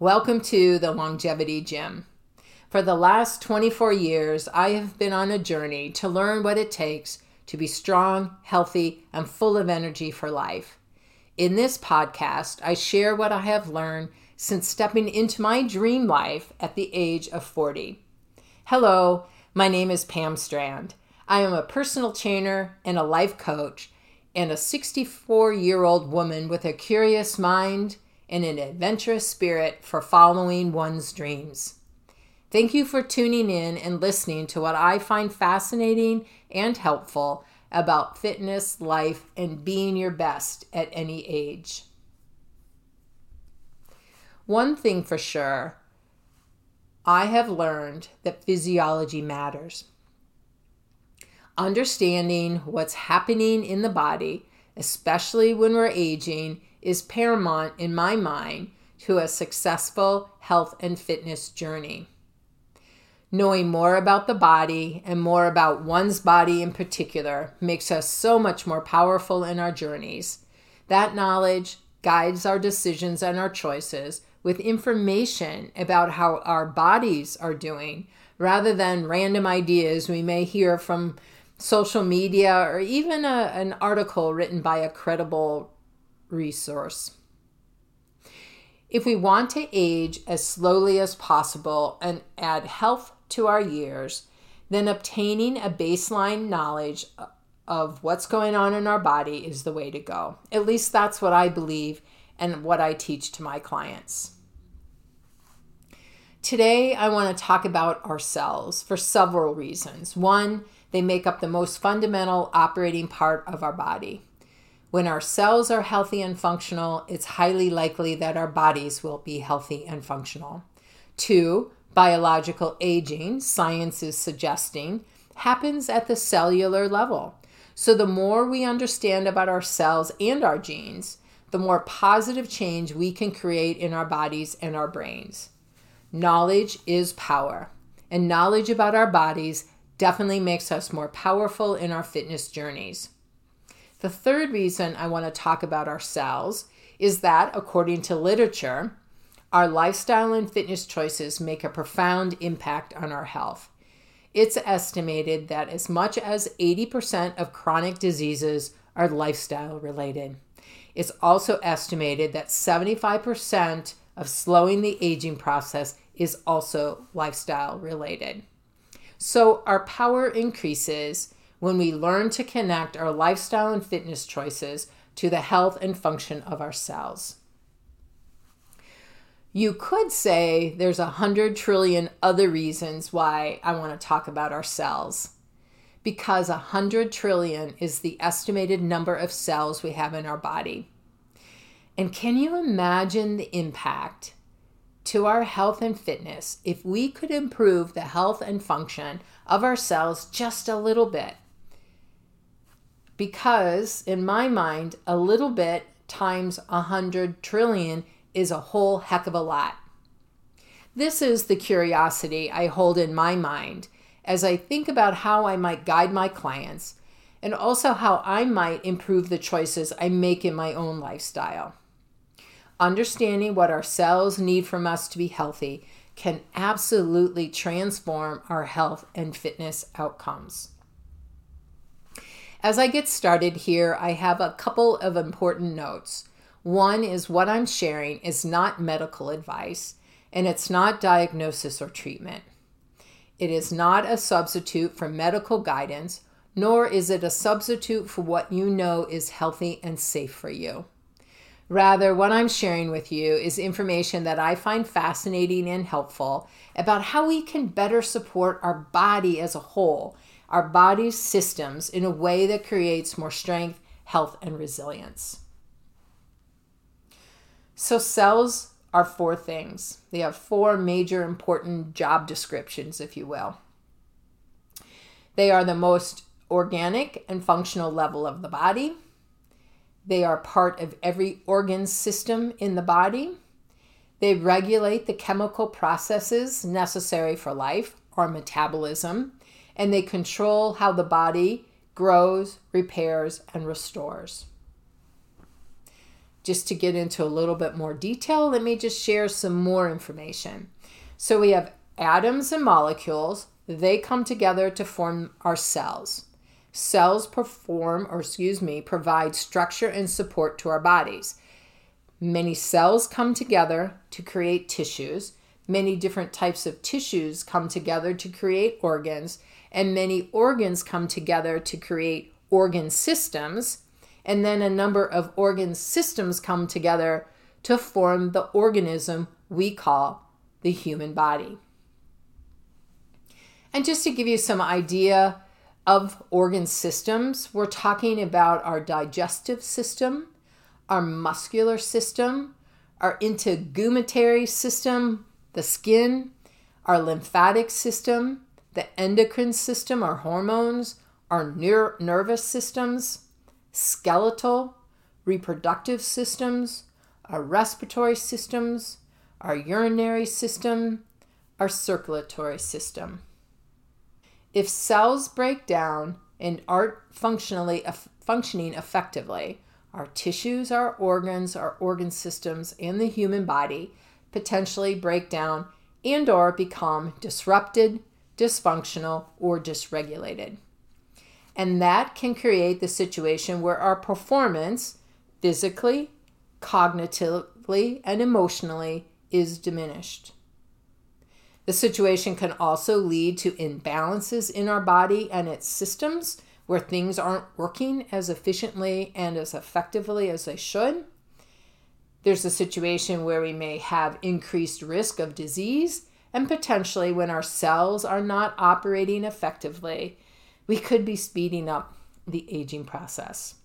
Welcome to the Longevity Gym. For the last 24 years, I have been on a journey to learn what it takes to be strong, healthy, and full of energy for life. In this podcast, I share what I have learned since stepping into my dream life at the age of 40. Hello, my name is Pam Strand. I am a personal trainer and a life coach, and a 64 year old woman with a curious mind and an adventurous spirit for following one's dreams. Thank you for tuning in and listening to what I find fascinating and helpful about fitness, life, and being your best at any age. One thing for sure, I have learned that physiology matters. Understanding what's happening in the body, especially when we're aging, is paramount in my mind to a successful health and fitness journey. Knowing more about the body and more about one's body in particular makes us so much more powerful in our journeys. That knowledge guides our decisions and our choices with information about how our bodies are doing rather than random ideas we may hear from social media or even a, an article written by a credible resource. If we want to age as slowly as possible and add health to our years, then obtaining a baseline knowledge of what's going on in our body is the way to go. At least that's what I believe and what I teach to my clients. Today, I want to talk about our cells for several reasons. One, they make up the most fundamental operating part of our body. When our cells are healthy and functional, it's highly likely that our bodies will be healthy and functional. Two, biological aging, science is suggesting, happens at the cellular level. So the more we understand about our cells and our genes, the more positive change we can create in our bodies and our brains. Knowledge is power, and knowledge about our bodies definitely makes us more powerful in our fitness journeys. The third reason I want to talk about our cells is that, according to literature, our lifestyle and fitness choices make a profound impact on our health. It's estimated that as much as 80% of chronic diseases are lifestyle related. It's also estimated that 75% of slowing the aging process is also lifestyle related. So our power increases when we learn to connect our lifestyle and fitness choices to the health and function of our cells. You could say there's a hundred trillion other reasons why I want to talk about our cells. Because a hundred trillion is the estimated number of cells we have in our body. And can you imagine the impact to our health and fitness if we could improve the health and function of our cells just a little bit. Because, in my mind, a little bit times a hundred trillion is a whole heck of a lot. This is the curiosity I hold in my mind as I think about how I might guide my clients and also how I might improve the choices I make in my own lifestyle. Understanding what our cells need from us to be healthy can absolutely transform our health and fitness outcomes. As I get started here, I have a couple of important notes. One is what I'm sharing is not medical advice and it's not diagnosis or treatment. It is not a substitute for medical guidance, nor is it a substitute for what you know is healthy and safe for you. Rather, what I'm sharing with you is information that I find fascinating and helpful about how we can better support our body as a whole, our body's systems, in a way that creates more strength, health, and resilience. So, cells are four things. They have four major important job descriptions, if you will. They are the most organic and functional level of the body they are part of every organ system in the body. They regulate the chemical processes necessary for life or metabolism, and they control how the body grows, repairs, and restores. just to get into a little bit more detail, let me just share some more information. So we have atoms and molecules, they come together to form our cells. Cells perform, or excuse me, provide structure and support to our bodies. Many cells come together to create tissues. Many different types of tissues come together to create organs, and many organs come together to create organ systems. And then a number of organ systems come together to form the organism we call the human body. And just to give you some idea of organ systems, we're talking about our digestive system, our muscular system, our integumentary system, the skin, our lymphatic system, the endocrine system, our hormones, our ner- nervous systems, skeletal, reproductive systems, our respiratory systems, our urinary system, our circulatory system. If cells break down and aren't functionally functioning effectively, our tissues, our organs, our organ systems, and the human body potentially break down and or become disrupted, dysfunctional, or dysregulated. And that can create the situation where our performance physically, cognitively, and emotionally is diminished. The situation can also lead to imbalances in our body and its systems where things aren't working as efficiently and as effectively as they should. There's a situation where we may have increased risk of disease, and potentially when our cells are not operating effectively, we could be speeding up the aging process.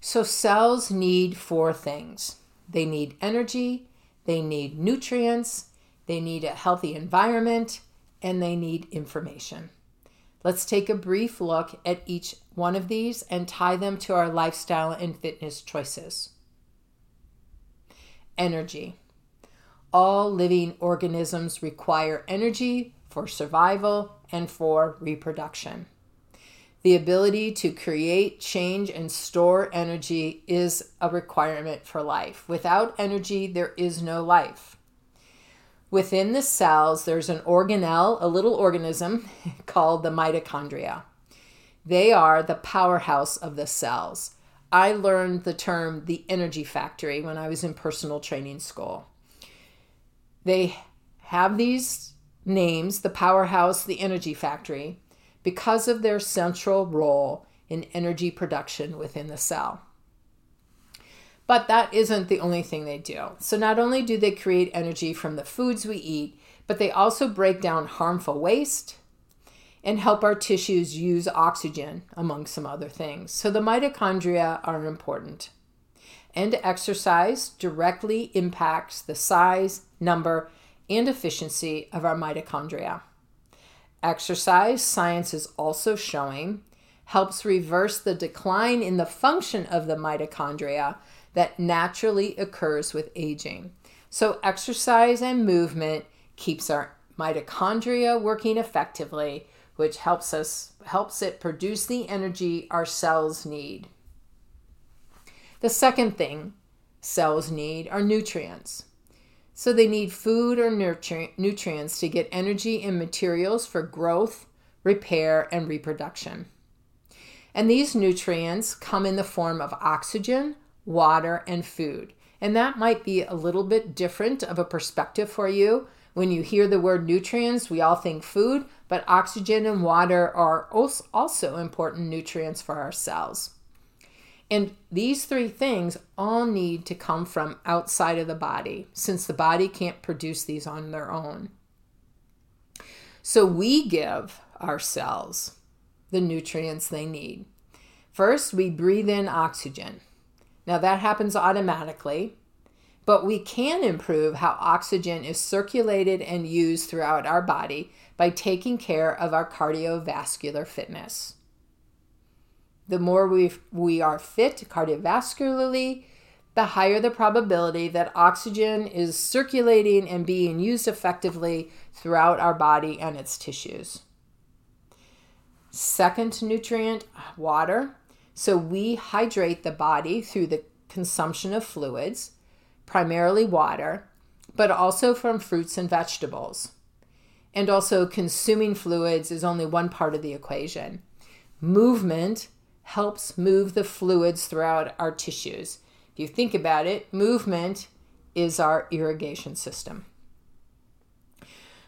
So, cells need four things they need energy, they need nutrients, they need a healthy environment, and they need information. Let's take a brief look at each one of these and tie them to our lifestyle and fitness choices. Energy. All living organisms require energy for survival and for reproduction. The ability to create, change, and store energy is a requirement for life. Without energy, there is no life. Within the cells, there's an organelle, a little organism called the mitochondria. They are the powerhouse of the cells. I learned the term the energy factory when I was in personal training school. They have these names, the powerhouse, the energy factory, because of their central role in energy production within the cell. But that isn't the only thing they do. So, not only do they create energy from the foods we eat, but they also break down harmful waste and help our tissues use oxygen, among some other things. So, the mitochondria are important. And exercise directly impacts the size, number, and efficiency of our mitochondria. Exercise, science is also showing, helps reverse the decline in the function of the mitochondria that naturally occurs with aging. So, exercise and movement keeps our mitochondria working effectively, which helps us helps it produce the energy our cells need. The second thing cells need are nutrients. So they need food or nutri- nutrients to get energy and materials for growth, repair, and reproduction. And these nutrients come in the form of oxygen, water, and food. And that might be a little bit different of a perspective for you. When you hear the word nutrients, we all think food, but oxygen and water are also important nutrients for our cells. And these three things all need to come from outside of the body, since the body can't produce these on their own. So we give our cells the nutrients they need. First, we breathe in oxygen. Now, that happens automatically, but we can improve how oxygen is circulated and used throughout our body by taking care of our cardiovascular fitness. The more we, we are fit cardiovascularly, the higher the probability that oxygen is circulating and being used effectively throughout our body and its tissues. Second nutrient, water. So we hydrate the body through the consumption of fluids, primarily water, but also from fruits and vegetables. And also, consuming fluids is only one part of the equation. Movement helps move the fluids throughout our tissues. If you think about it, movement is our irrigation system.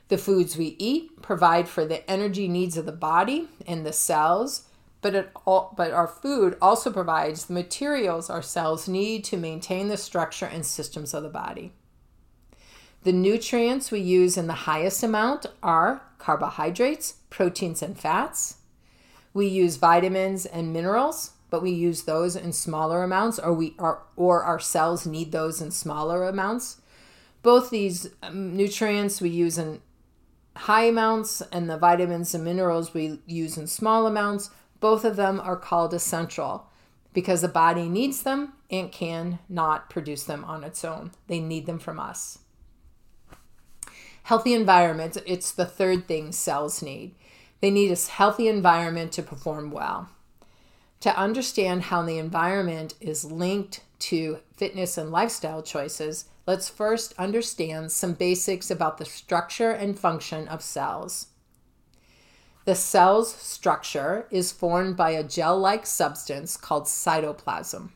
The foods we eat provide for the energy needs of the body and the cells, but it all, but our food also provides the materials our cells need to maintain the structure and systems of the body. The nutrients we use in the highest amount are carbohydrates, proteins, and fats. We use vitamins and minerals, but we use those in smaller amounts, or we are, or our cells need those in smaller amounts. Both these um, nutrients we use in high amounts, and the vitamins and minerals we use in small amounts. Both of them are called essential because the body needs them and can not produce them on its own. They need them from us. Healthy environment, it's the third thing cells need. They need a healthy environment to perform well. To understand how the environment is linked to fitness and lifestyle choices, let's first understand some basics about the structure and function of cells. The cell's structure is formed by a gel like substance called cytoplasm.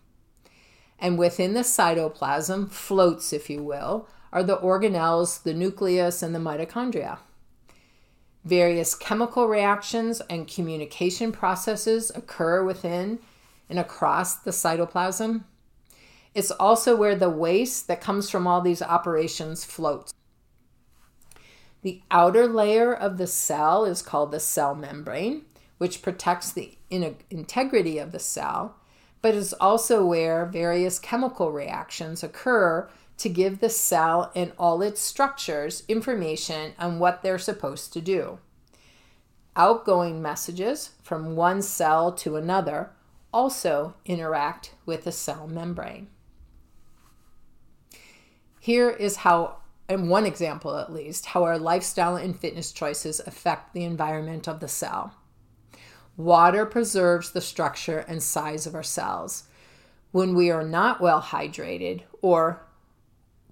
And within the cytoplasm, floats, if you will, are the organelles, the nucleus, and the mitochondria. Various chemical reactions and communication processes occur within and across the cytoplasm. It's also where the waste that comes from all these operations floats. The outer layer of the cell is called the cell membrane, which protects the integrity of the cell, but is also where various chemical reactions occur to give the cell and all its structures information on what they're supposed to do. Outgoing messages from one cell to another also interact with the cell membrane. Here is how, in one example at least, how our lifestyle and fitness choices affect the environment of the cell. Water preserves the structure and size of our cells. When we are not well hydrated or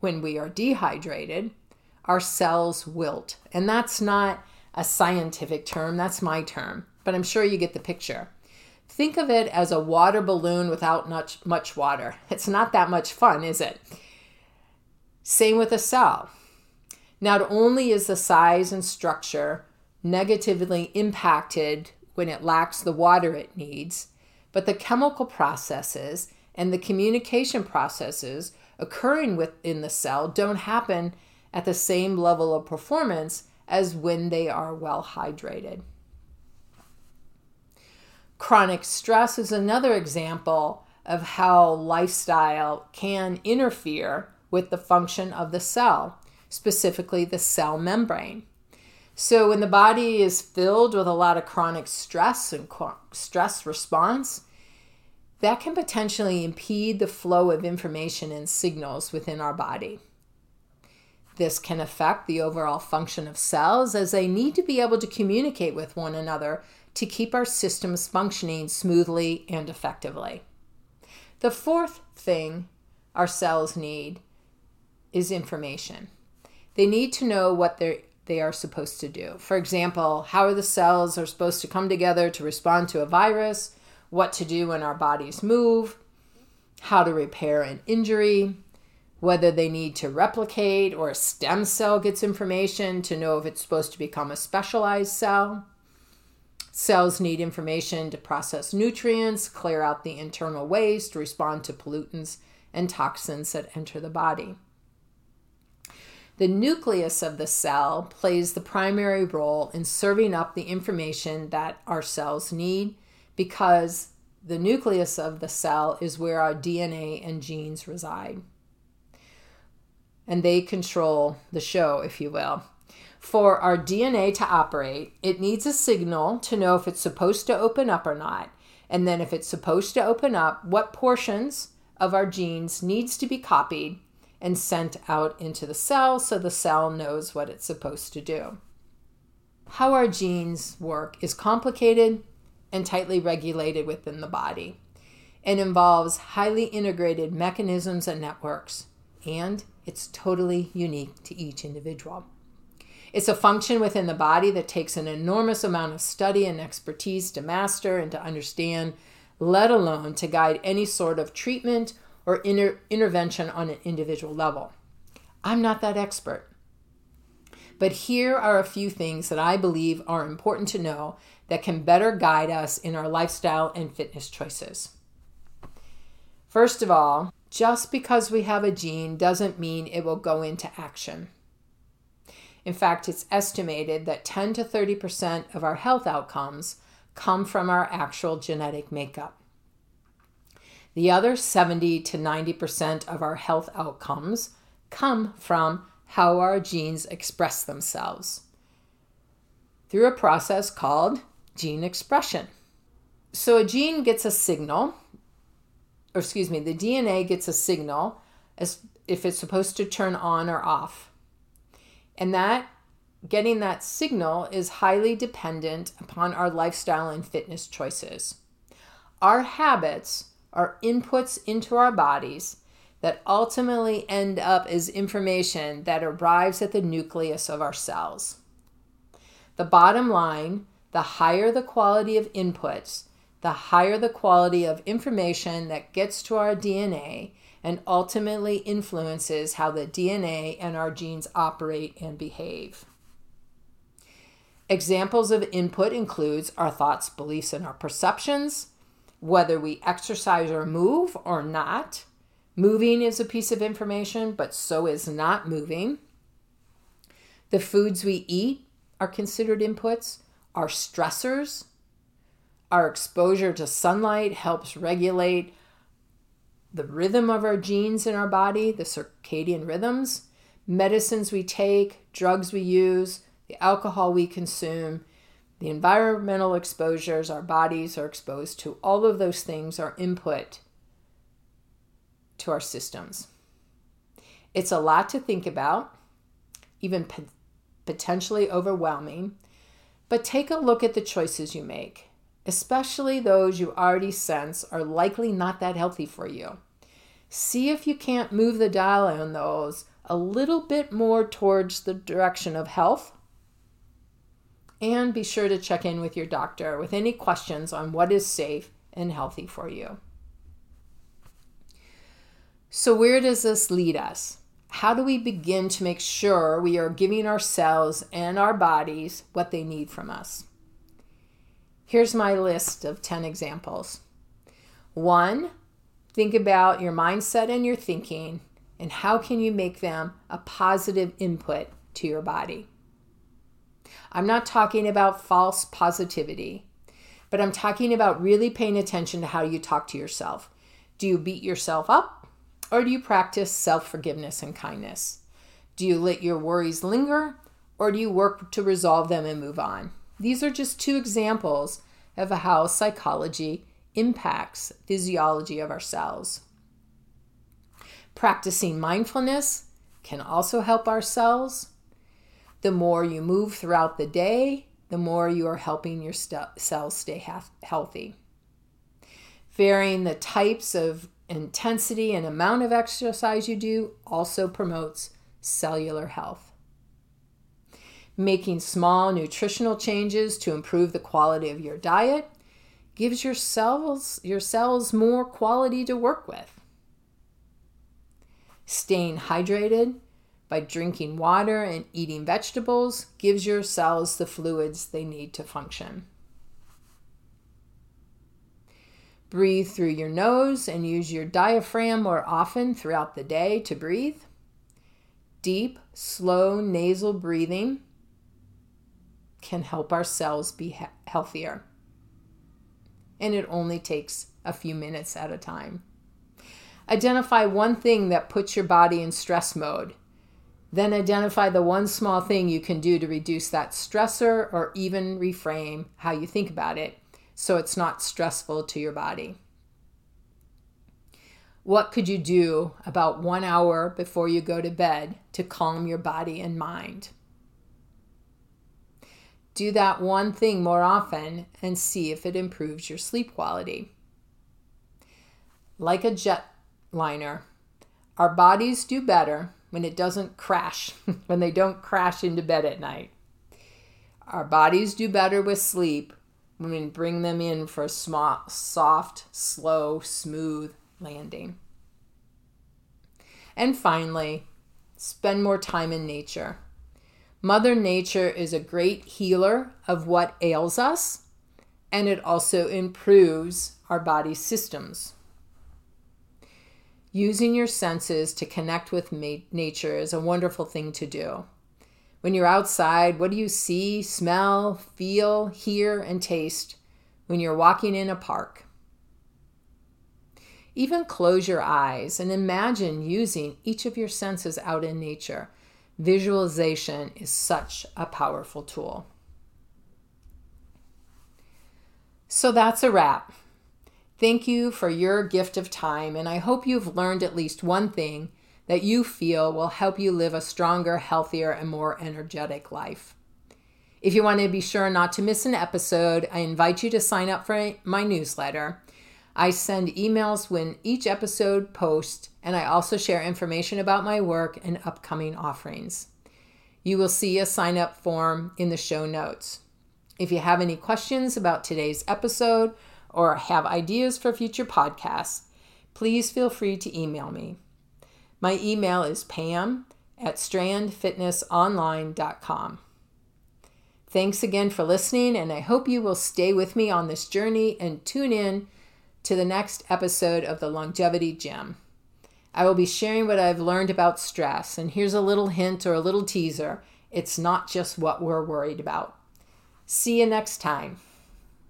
when we are dehydrated, our cells wilt. And that's not a scientific term, that's my term, but I'm sure you get the picture. Think of it as a water balloon without much, much water. It's not that much fun, is it? Same with a cell. Not only is the size and structure negatively impacted when it lacks the water it needs, but the chemical processes and the communication processes occurring within the cell don't happen at the same level of performance as when they are well hydrated. Chronic stress is another example of how lifestyle can interfere with the function of the cell, specifically the cell membrane. So, when the body is filled with a lot of chronic stress and stress response, that can potentially impede the flow of information and signals within our body. This can affect the overall function of cells as they need to be able to communicate with one another to keep our systems functioning smoothly and effectively. The fourth thing our cells need is information. They need to know what they are supposed to do. For example, how are the cells are supposed to come together to respond to a virus, what to do when our bodies move, how to repair an injury, whether they need to replicate or a stem cell gets information to know if it's supposed to become a specialized cell. Cells need information to process nutrients, clear out the internal waste, respond to pollutants and toxins that enter the body. The nucleus of the cell plays the primary role in serving up the information that our cells need because the nucleus of the cell is where our DNA and genes reside. And they control the show, if you will. For our DNA to operate, it needs a signal to know if it's supposed to open up or not. And then, if it's supposed to open up, what portions of our genes needs to be copied and sent out into the cell so the cell knows what it's supposed to do. How our genes work is complicated and tightly regulated within the body. It involves highly integrated mechanisms and networks, and it's totally unique to each individual. It's a function within the body that takes an enormous amount of study and expertise to master and to understand, let alone to guide any sort of treatment or inter- intervention on an individual level. I'm not that expert. But here are a few things that I believe are important to know that can better guide us in our lifestyle and fitness choices. First of all, just because we have a gene doesn't mean it will go into action. In fact, it's estimated that 10 to 30% of our health outcomes come from our actual genetic makeup. The other 70 to 90% of our health outcomes come from how our genes express themselves through a process called gene expression. So a gene gets a signal, or excuse me, the DNA gets a signal as if it's supposed to turn on or off. And that getting that signal is highly dependent upon our lifestyle and fitness choices. Our habits are inputs into our bodies that ultimately end up as information that arrives at the nucleus of our cells. The bottom line the higher the quality of inputs, the higher the quality of information that gets to our DNA and ultimately influences how the DNA and our genes operate and behave. Examples of input includes our thoughts, beliefs, and our perceptions, whether we exercise or move or not. Moving is a piece of information, but so is not moving. The foods we eat are considered inputs. Our stressors, our exposure to sunlight helps regulate the rhythm of our genes in our body, the circadian rhythms, medicines we take, drugs we use, the alcohol we consume, the environmental exposures our bodies are exposed to, all of those things are input to our systems. It's a lot to think about, even po- potentially overwhelming, but take a look at the choices you make, especially those you already sense are likely not that healthy for you. See if you can't move the dial on those a little bit more towards the direction of health and be sure to check in with your doctor with any questions on what is safe and healthy for you. So, where does this lead us? How do we begin to make sure we are giving ourselves and our bodies what they need from us? Here's my list of 10 examples. One, think about your mindset and your thinking and how can you make them a positive input to your body. I'm not talking about false positivity, but I'm talking about really paying attention to how you talk to yourself. Do you beat yourself up or do you practice self forgiveness and kindness? Do you let your worries linger or do you work to resolve them and move on? These are just two examples of how psychology impacts physiology of our cells. Practicing mindfulness can also help our cells the more you move throughout the day, the more you are helping your st- cells stay healthy. Varying the types of intensity and amount of exercise you do also promotes cellular health. Making small nutritional changes to improve the quality of your diet gives your cells your cells more quality to work with. Staying hydrated by drinking water and eating vegetables gives your cells the fluids they need to function. Breathe through your nose and use your diaphragm more often throughout the day to breathe. Deep, slow nasal breathing can help our cells be he- healthier. And it only takes a few minutes at a time. Identify one thing that puts your body in stress mode then identify the one small thing you can do to reduce that stressor or even reframe how you think about it so it's not stressful to your body. What could you do about one hour before you go to bed to calm your body and mind? Do that one thing more often and see if it improves your sleep quality. like a jet liner, our bodies do better when it doesn't crash, when they don't crash into bed at night. Our bodies do better with sleep when we bring them in for a small, soft, slow, smooth landing. And finally, spend more time in nature. Mother Nature is a great healer of what ails us, and it also improves our body systems. Using your senses to connect with ma- nature is a wonderful thing to do. When you're outside, what do you see, smell, feel, hear, and taste when you're walking in a park? Even close your eyes and imagine using each of your senses out in nature. Visualization is such a powerful tool. So that's a wrap. Thank you for your gift of time, and I hope you've learned at least one thing that you feel will help you live a stronger, healthier, and more energetic life. If you want to be sure not to miss an episode, I invite you to sign up for my newsletter. I send emails when each episode posts, and I also share information about my work and upcoming offerings. You will see a sign up form in the show notes. If you have any questions about today's episode or have ideas for future podcasts, please feel free to email me. My email is pam at strandfitnessonline.com. Thanks again for listening, and I hope you will stay with me on this journey and tune in to the next episode of the Longevity Gym. I will be sharing what I've learned about stress, and here's a little hint or a little teaser it's not just what we're worried about. See you next time.